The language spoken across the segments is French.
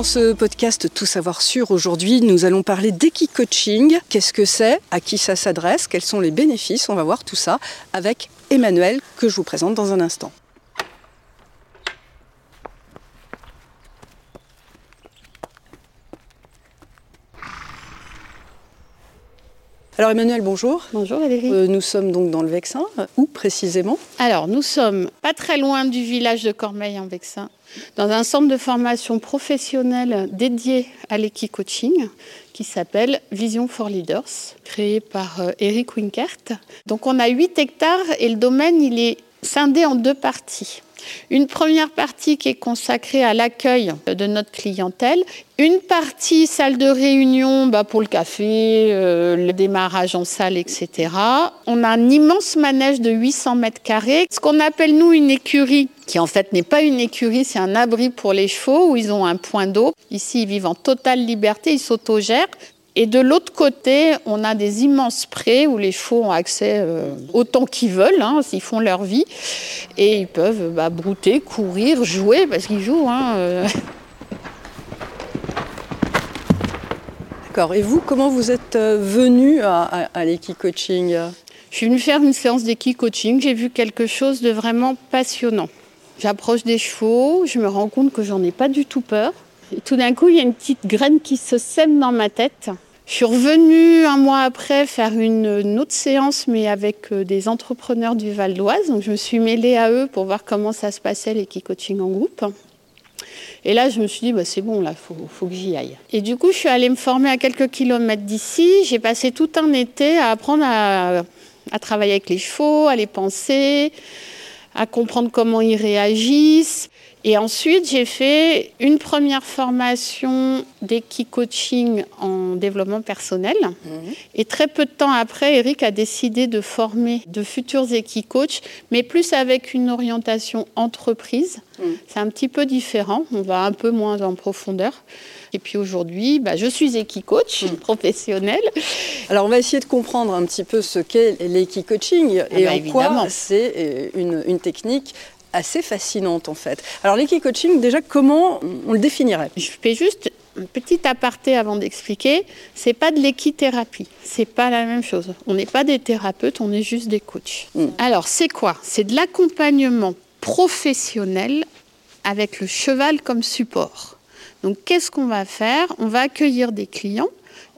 dans ce podcast Tout savoir sûr, aujourd'hui, nous allons parler d'équi-coaching. Qu'est-ce que c'est? À qui ça s'adresse? Quels sont les bénéfices? On va voir tout ça avec Emmanuel, que je vous présente dans un instant. Alors Emmanuel, bonjour. Bonjour Valérie. Euh, nous sommes donc dans le Vexin. Où précisément Alors nous sommes pas très loin du village de Cormeil en Vexin, dans un centre de formation professionnelle dédié à l'équi-coaching qui s'appelle Vision for Leaders, créé par euh, Eric Winkert. Donc on a 8 hectares et le domaine il est scindé en deux parties. Une première partie qui est consacrée à l'accueil de notre clientèle, une partie salle de réunion bah, pour le café, euh, le démarrage en salle, etc. On a un immense manège de 800 mètres carrés, ce qu'on appelle nous une écurie, qui en fait n'est pas une écurie, c'est un abri pour les chevaux où ils ont un point d'eau. Ici, ils vivent en totale liberté, ils s'autogèrent. Et de l'autre côté, on a des immenses prés où les chevaux ont accès euh, autant qu'ils veulent, hein, s'ils font leur vie. Et ils peuvent bah, brouter, courir, jouer, parce qu'ils jouent. Hein, euh. D'accord. Et vous, comment vous êtes euh, venu à, à, l'équi-coaching Je suis venue faire une séance d'équi-coaching. J'ai vu quelque chose de vraiment passionnant. J'approche des chevaux, je me rends compte que j'en ai pas du tout peur. Tout d'un coup, il y a une petite graine qui se sème dans ma tête. Je suis revenue un mois après faire une, autre séance, mais avec euh, des entrepreneurs du Val d'Oise. Donc je me suis mêlée à eux pour voir comment ça se passait, l'équipe coaching en groupe. Et là, je me suis dit, bah, c'est bon, là, il faut, que j'y aille. Et du coup, je suis allée me former à quelques kilomètres d'ici. J'ai passé tout un été à apprendre à, à travailler avec les chevaux, à les penser, à comprendre comment ils réagissent. Et ensuite, j'ai fait une première formation d'équi-coaching en développement personnel. Mhm. Et très peu de temps après, Eric a décidé de former de futurs équi-coachs, mais plus avec une orientation entreprise. Mhm. C'est un petit peu différent, on va un peu moins en profondeur. Et puis aujourd'hui, bah, je suis équi-coach mhm. professionnel. Alors on va essayer de comprendre un petit peu ce qu'est l'équi-coaching ah et bah, en quoi c'est euh, une, une technique assez fascinante en fait. Alors l'équi-coaching, déjà, comment on le définirait? Je fais juste un petit aparté avant d'expliquer. C'est pas de l'équithérapie, c'est pas la même chose. On n'est pas des thérapeutes, on est juste des coachs. Hmm. Alors c'est quoi? C'est de l'accompagnement professionnel avec le cheval comme support. Donc qu'est-ce qu'on va faire? On va accueillir des clients,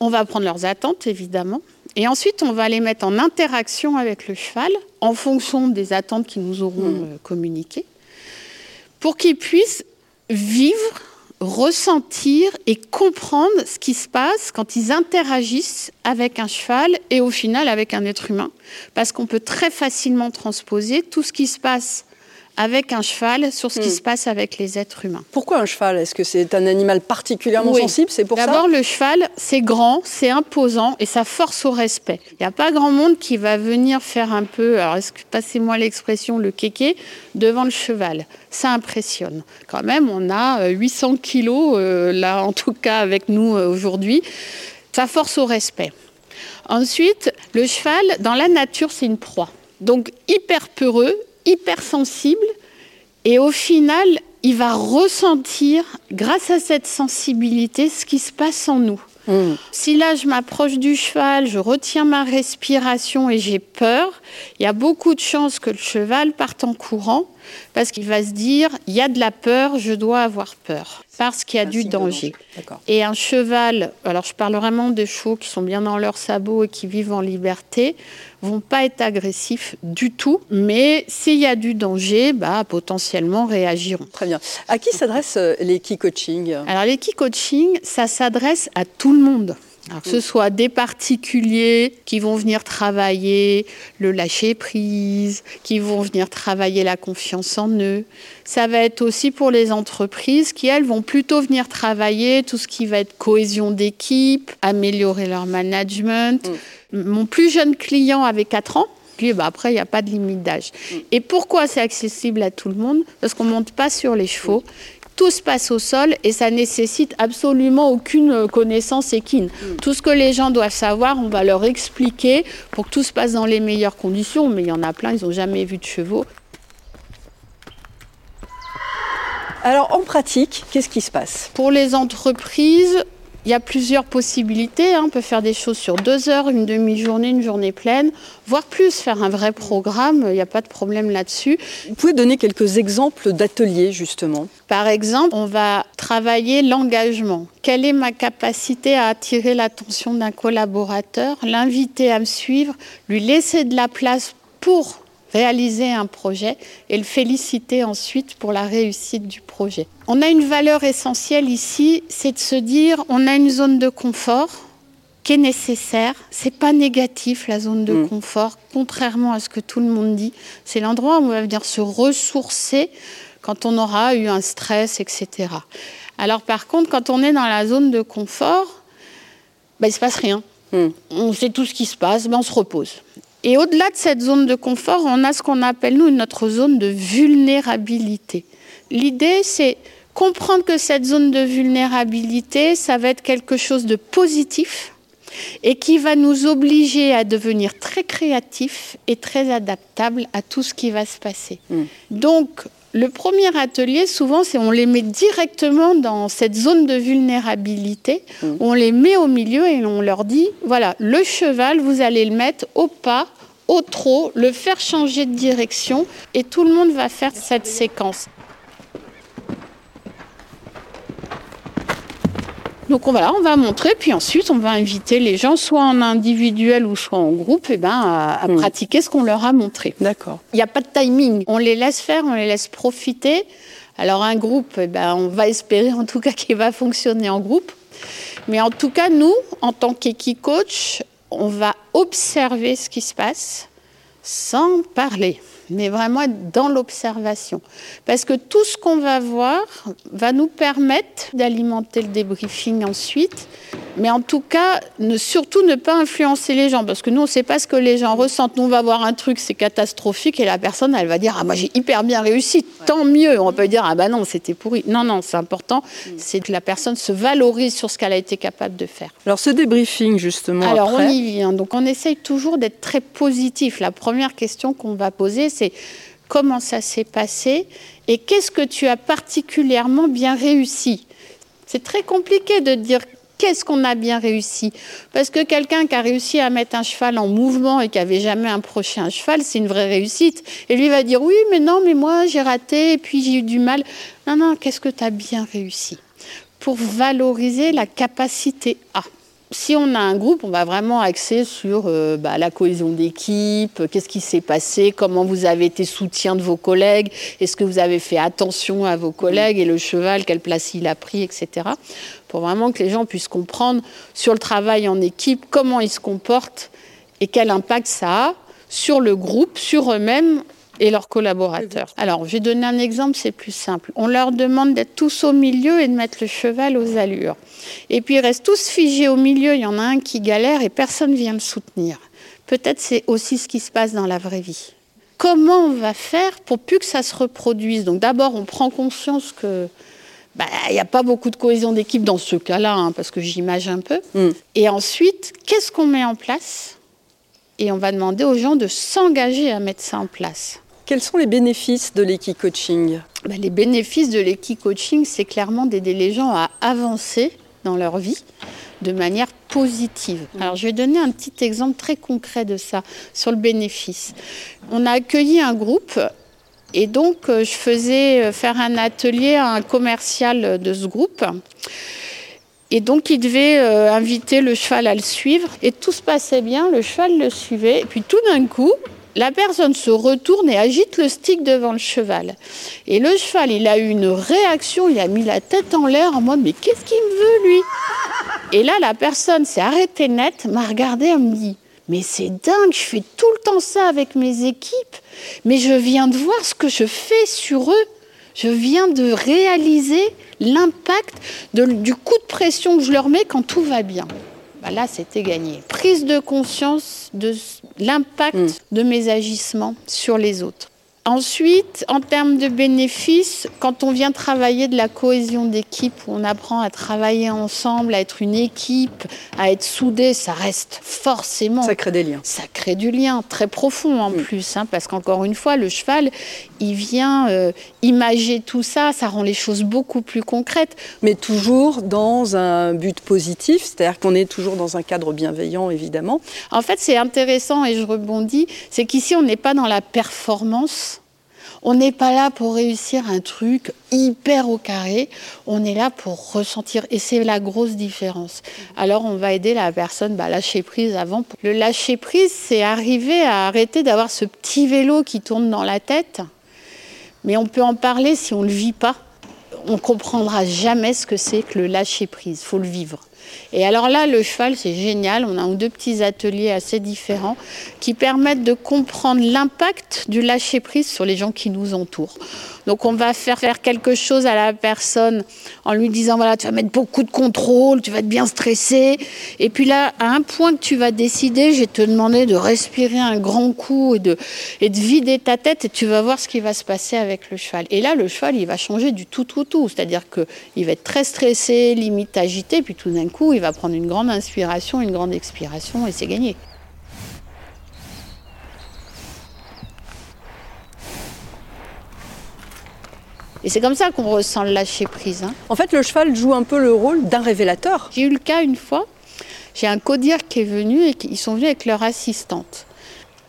on va prendre leurs attentes évidemment, et ensuite, on va les mettre en interaction avec le cheval en fonction des attentes qu'ils nous auront hmm. euh, communiquées pour qu'ils puissent vivre, ressentir et comprendre ce qui se passe quand ils interagissent avec un cheval et au final avec un être humain. Parce qu'on peut très facilement transposer tout ce qui se passe avec un cheval sur ce qui hmm. se passe avec les êtres humains. Pourquoi un cheval? Est-ce que c'est un animal particulièrement sensible? C'est pour ça? D'abord, le cheval, c'est grand, c'est imposant et ça force au respect. Il n'y a pas grand monde qui va venir faire un peu, alors passez-moi l'expression, le kéké, devant le cheval. Ça impressionne. Quand même, on a 800 euh, kilos, euh, là en tout cas avec nous euh, aujourd'hui. Ça force au respect. Ensuite, le cheval, dans la nature, c'est une proie. Donc hyper peureux, hypersensible et au final, il va ressentir, grâce à cette sensibilité, ce qui se passe en nous. Mm. Si là, je m'approche du cheval, je retiens ma respiration et j'ai peur, il y a beaucoup de chances que le cheval parte en courant parce qu'il va se dire, il y a de la peur, je dois avoir peur parce qu'il y a du danger. Et un cheval, alors je parle vraiment des chevaux qui sont bien dans leurs sabots et qui vivent en liberté, vont pas être agressifs du tout, mais s'il y a du danger, bah, potentiellement réagiront. Très bien. À qui s'adresse euh, l'équi-coaching Alors l'équi-coaching, ça s'adresse à tout le monde. Alors, que ce soit des particuliers qui vont venir travailler le lâcher prise, qui vont venir travailler la confiance en eux. Ça va être aussi pour les entreprises qui, elles, vont plutôt venir travailler tout ce qui va être cohésion d'équipe, améliorer leur management. Mm. Mon plus jeune client avait 4 ans. Puis bah, après, il n'y a pas de limite d'âge. Mm. Et pourquoi c'est accessible à tout le monde? Parce qu'on ne monte pas sur les chevaux tout se passe au sol et ça nécessite absolument aucune connaissance équine. Mm. Tout ce que les gens doivent savoir, on va leur expliquer pour que tout se passe dans les meilleures conditions. Mais il y en a plein, ils n'ont jamais vu de chevaux. Alors en pratique, qu'est-ce qui se passe? Pour les entreprises, il y a plusieurs possibilités. Hein. On peut faire des choses sur deux heures, une demi-journée, une journée pleine, voire plus, faire un vrai programme. Il n'y a pas de problème là-dessus. Vous pouvez donner quelques exemples d'ateliers, justement? Par exemple, on va travailler l'engagement. Quelle est ma capacité à attirer l'attention d'un collaborateur, l'inviter à me suivre, lui laisser de la place pour réaliser un projet et le féliciter ensuite pour la réussite du projet. On a une valeur essentielle ici, c'est de se dire on a une zone de confort qui est nécessaire. C'est pas négatif la zone de mm. confort, contrairement à ce que tout le monde dit. C'est l'endroit où on va venir se ressourcer quand on aura eu un stress, etc. Alors par contre, quand on est dans la zone de confort, ben, il ne se passe rien. Mm. On sait tout ce qui se passe, ben, on se repose. Et au-delà de cette zone de confort, on a ce qu'on appelle, nous, notre zone de vulnérabilité. L'idée, c'est comprendre que cette zone de vulnérabilité, ça va être quelque chose de positif et qui va nous obliger à devenir très créatifs et très adaptables à tout ce qui va se passer. Mm. Donc, le premier atelier, souvent, c'est on les met directement dans cette zone de vulnérabilité. Mm. On les met au milieu et on leur dit, voilà, le cheval, vous allez le mettre au pas, au trot, le faire changer de direction et tout le monde va faire cette séquence. Donc on va, on va montrer, puis ensuite on va inviter les gens, soit en individuel ou soit en groupe, et eh ben, à, pratiquer ce qu'on leur a montré. D'accord. Il n'y a pas de timing. On les laisse faire, on les laisse profiter. Alors un groupe, eh ben, on va espérer en tout cas qu'il va fonctionner en groupe. Mais en tout cas, nous, en tant qu'équicoach, on va observer ce qui se passe sans parler mais vraiment être dans l'observation. Parce que tout ce qu'on va voir va nous permettre d'alimenter le débriefing ensuite, mais en tout cas, ne, surtout ne pas influencer les gens, parce que nous, on ne sait pas ce que les gens ressentent. Nous, on va voir un truc, c'est catastrophique, et la personne, elle va dire, ah moi j'ai hyper bien réussi, tant mieux. On peut dire, ah bah non, c'était pourri. Non, non, c'est important, mm. c'est que la personne se valorise sur ce qu'elle a été capable de faire. Alors ce débriefing, justement. Alors on y vient. Donc on essaye toujours d'être très positif. La première question qu'on va poser, c'est comment ça s'est passé et qu'est-ce que tu as particulièrement bien réussi. C'est très compliqué de dire qu'est-ce qu'on a bien réussi. Parce que quelqu'un qui a réussi à mettre un cheval en mouvement et qui n'avait jamais approché un cheval, c'est une vraie réussite. Et lui va dire oui, mais non, mais moi j'ai raté et puis j'ai eu du mal. Non, non, qu'est-ce que tu as bien réussi? Pour valoriser la capacité à si on a un groupe, on va vraiment axer sur euh, bah, la cohésion d'équipe, qu'est-ce qui s'est passé, comment vous avez été soutien de vos collègues, est-ce que vous avez fait attention à vos collègues et le cheval, quelle place il a pris, etc. Pour vraiment que les gens puissent comprendre sur le travail en équipe, comment ils se comportent et quel impact ça a sur le groupe, sur eux-mêmes et leurs collaborateurs. Alors, je vais donner un exemple, c'est plus simple. On leur demande d'être tous au milieu et de mettre le cheval aux allures. Et puis, ils restent tous figés au milieu. Il y en a un qui galère et personne ne vient le soutenir. Peut-être c'est aussi ce qui se passe dans la vraie vie. Comment on va faire pour plus que ça se reproduise? Donc, d'abord, on prend conscience que bah, il n'y a pas beaucoup de cohésion d'équipe dans ce cas-là, hein, parce que j'imagine un peu. Mm. Et ensuite, qu'est-ce qu'on met en place? Et on va demander aux gens de s'engager à mettre ça en place. Quels sont les bénéfices de l'équi-coaching? Ben, Les bénéfices de l'équi-coaching, c'est clairement d'aider les gens à avancer dans leur vie de manière positive. Alors je vais donner un petit exemple très concret de ça sur le bénéfice. On a accueilli un groupe et donc euh, je faisais euh, faire un atelier à un commercial de ce groupe. Et donc, il devait euh, inviter le cheval à le suivre. Et tout se passait bien, le cheval le suivait. Et puis, tout d'un coup, la personne se retourne et agite le stick devant le cheval. Et le cheval, il a eu une réaction, il a mis la tête en l'air en mode mais qu'est-ce qu'il me veut lui? Et là, la personne s'est arrêtée net, m'a regardé, elle me dit mais c'est dingue, je fais tout le temps ça avec mes équipes, mais je viens de voir ce que je fais sur eux. Je viens de réaliser l'impact du coup de pression que je leur mets quand tout va bien. Bah là, c'était gagné. Prise de conscience de l'impact mm. de mes agissements sur les autres. Ensuite, en termes de bénéfices, quand on vient travailler de la cohésion d'équipe, où on apprend à travailler ensemble, à être une équipe, à être soudé, ça reste forcément. Ça crée des liens. Ça crée du lien très profond en mm. plus, hein, parce qu'encore une fois, le cheval, il vient euh, imager tout ça, ça rend les choses beaucoup plus concrètes. Mais toujours dans un but positif, c'est-à-dire qu'on est toujours dans un cadre bienveillant, évidemment. En fait, c'est intéressant et je rebondis, c'est qu'ici, on n'est pas dans la performance on n'est pas là pour réussir un truc hyper au carré, on est là pour ressentir. Et c'est la grosse différence. Alors on va aider la personne à lâcher prise avant. Le lâcher prise, c'est arriver à arrêter d'avoir ce petit vélo qui tourne dans la tête. Mais on peut en parler si on ne le vit pas. On comprendra jamais ce que c'est que le lâcher prise. Faut le vivre. Et alors là, le cheval, c'est génial. On a deux petits ateliers assez différents qui permettent de comprendre l'impact du lâcher-prise sur les gens qui nous entourent. Donc on va faire faire quelque chose à la personne en lui disant voilà, tu vas mettre beaucoup de contrôle, tu vas être bien stressé. Et puis là, à un point que tu vas décider, je vais te demander de respirer un grand coup et de, et de vider ta tête et tu vas voir ce qui va se passer avec le cheval. Et là, le cheval, il va changer du tout, tout, tout. C'est-à-dire qu'il va être très stressé, limite agité, puis tout d'un coup, il va prendre une grande inspiration, une grande expiration et c'est gagné. Et c'est comme ça qu'on ressent le lâcher prise. Hein. En fait, le cheval joue un peu le rôle d'un révélateur. J'ai eu le cas une fois, j'ai un codir qui est venu et ils sont venus avec leur assistante.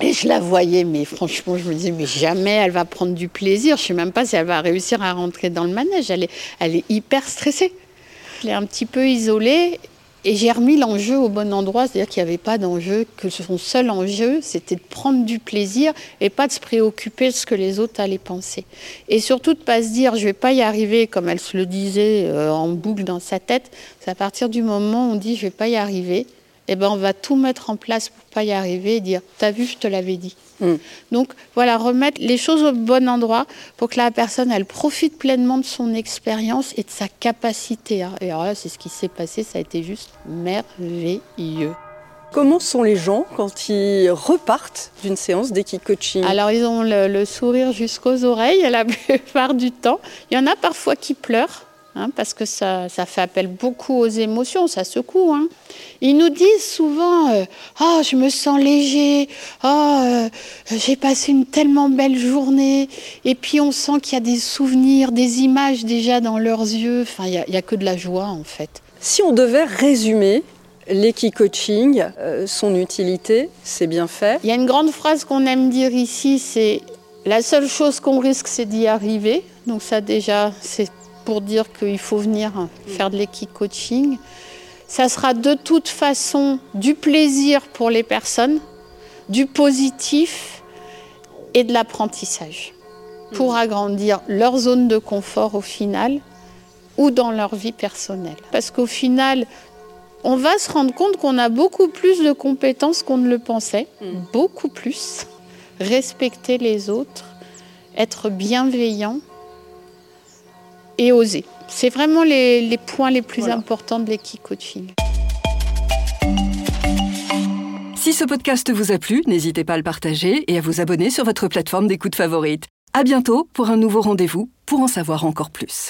Et je la voyais, mais franchement, je me disais, mais jamais elle va prendre du plaisir. Je ne sais même pas si elle va réussir à rentrer dans le manège. Elle est, elle est hyper stressée. Je l'ai un petit peu isolée et j'ai remis l'enjeu au bon endroit, c'est-à-dire qu'il n'y avait pas d'enjeu, que son seul enjeu, c'était de prendre du plaisir et pas de se préoccuper de ce que les autres allaient penser. Et surtout de ne pas se dire, je ne vais pas y arriver, comme elle se le disait euh, en boucle dans sa tête. C'est à partir du moment où on dit, je ne vais pas y arriver, eh ben, on va tout mettre en place pour pas y arriver et dire, t'as vu, je te l'avais dit. Hmm. Donc voilà, remettre les choses au bon endroit pour que la personne, elle profite pleinement de son expérience et de sa capacité. Et alors là, c'est ce qui s'est passé, ça a été juste merveilleux. Comment sont les gens quand ils repartent d'une séance d'équipe-coaching Alors, ils ont le sourire jusqu'aux oreilles la plupart du temps. Il y en a parfois qui pleurent. Hein, parce que ça, ça, fait appel beaucoup aux émotions, ça secoue. Hein. Ils nous disent souvent euh, Ah, je me sens léger, ah, euh, j'ai passé une tellement belle journée. Et puis on sent qu'il y a des souvenirs, des images déjà dans leurs yeux. Enfin, il n'y a, que de la joie en fait. Si on devait résumer l'équi-coaching, euh, son utilité, c'est bien fait. Il y a une grande phrase qu'on aime dire ici c'est la seule chose qu'on risque, c'est d'y arriver. Donc ça déjà, c'est pour dire qu'il faut venir faire de l'équipe coaching. Ça sera de toute façon du plaisir pour les personnes, du positif et de l'apprentissage pour agrandir leur zone de confort au final ou dans leur vie personnelle. Parce qu'au final, on va se rendre compte qu'on a beaucoup plus de compétences qu'on ne le pensait, mm. beaucoup plus. Respecter les autres, être bienveillant, et oser. C'est vraiment les, points les plus importants de l'équipe coaching. Si ce podcast vous a plu, n'hésitez pas à le partager et à vous abonner sur votre plateforme d'écoute favorite. À bientôt pour un nouveau rendez-vous pour en savoir encore plus.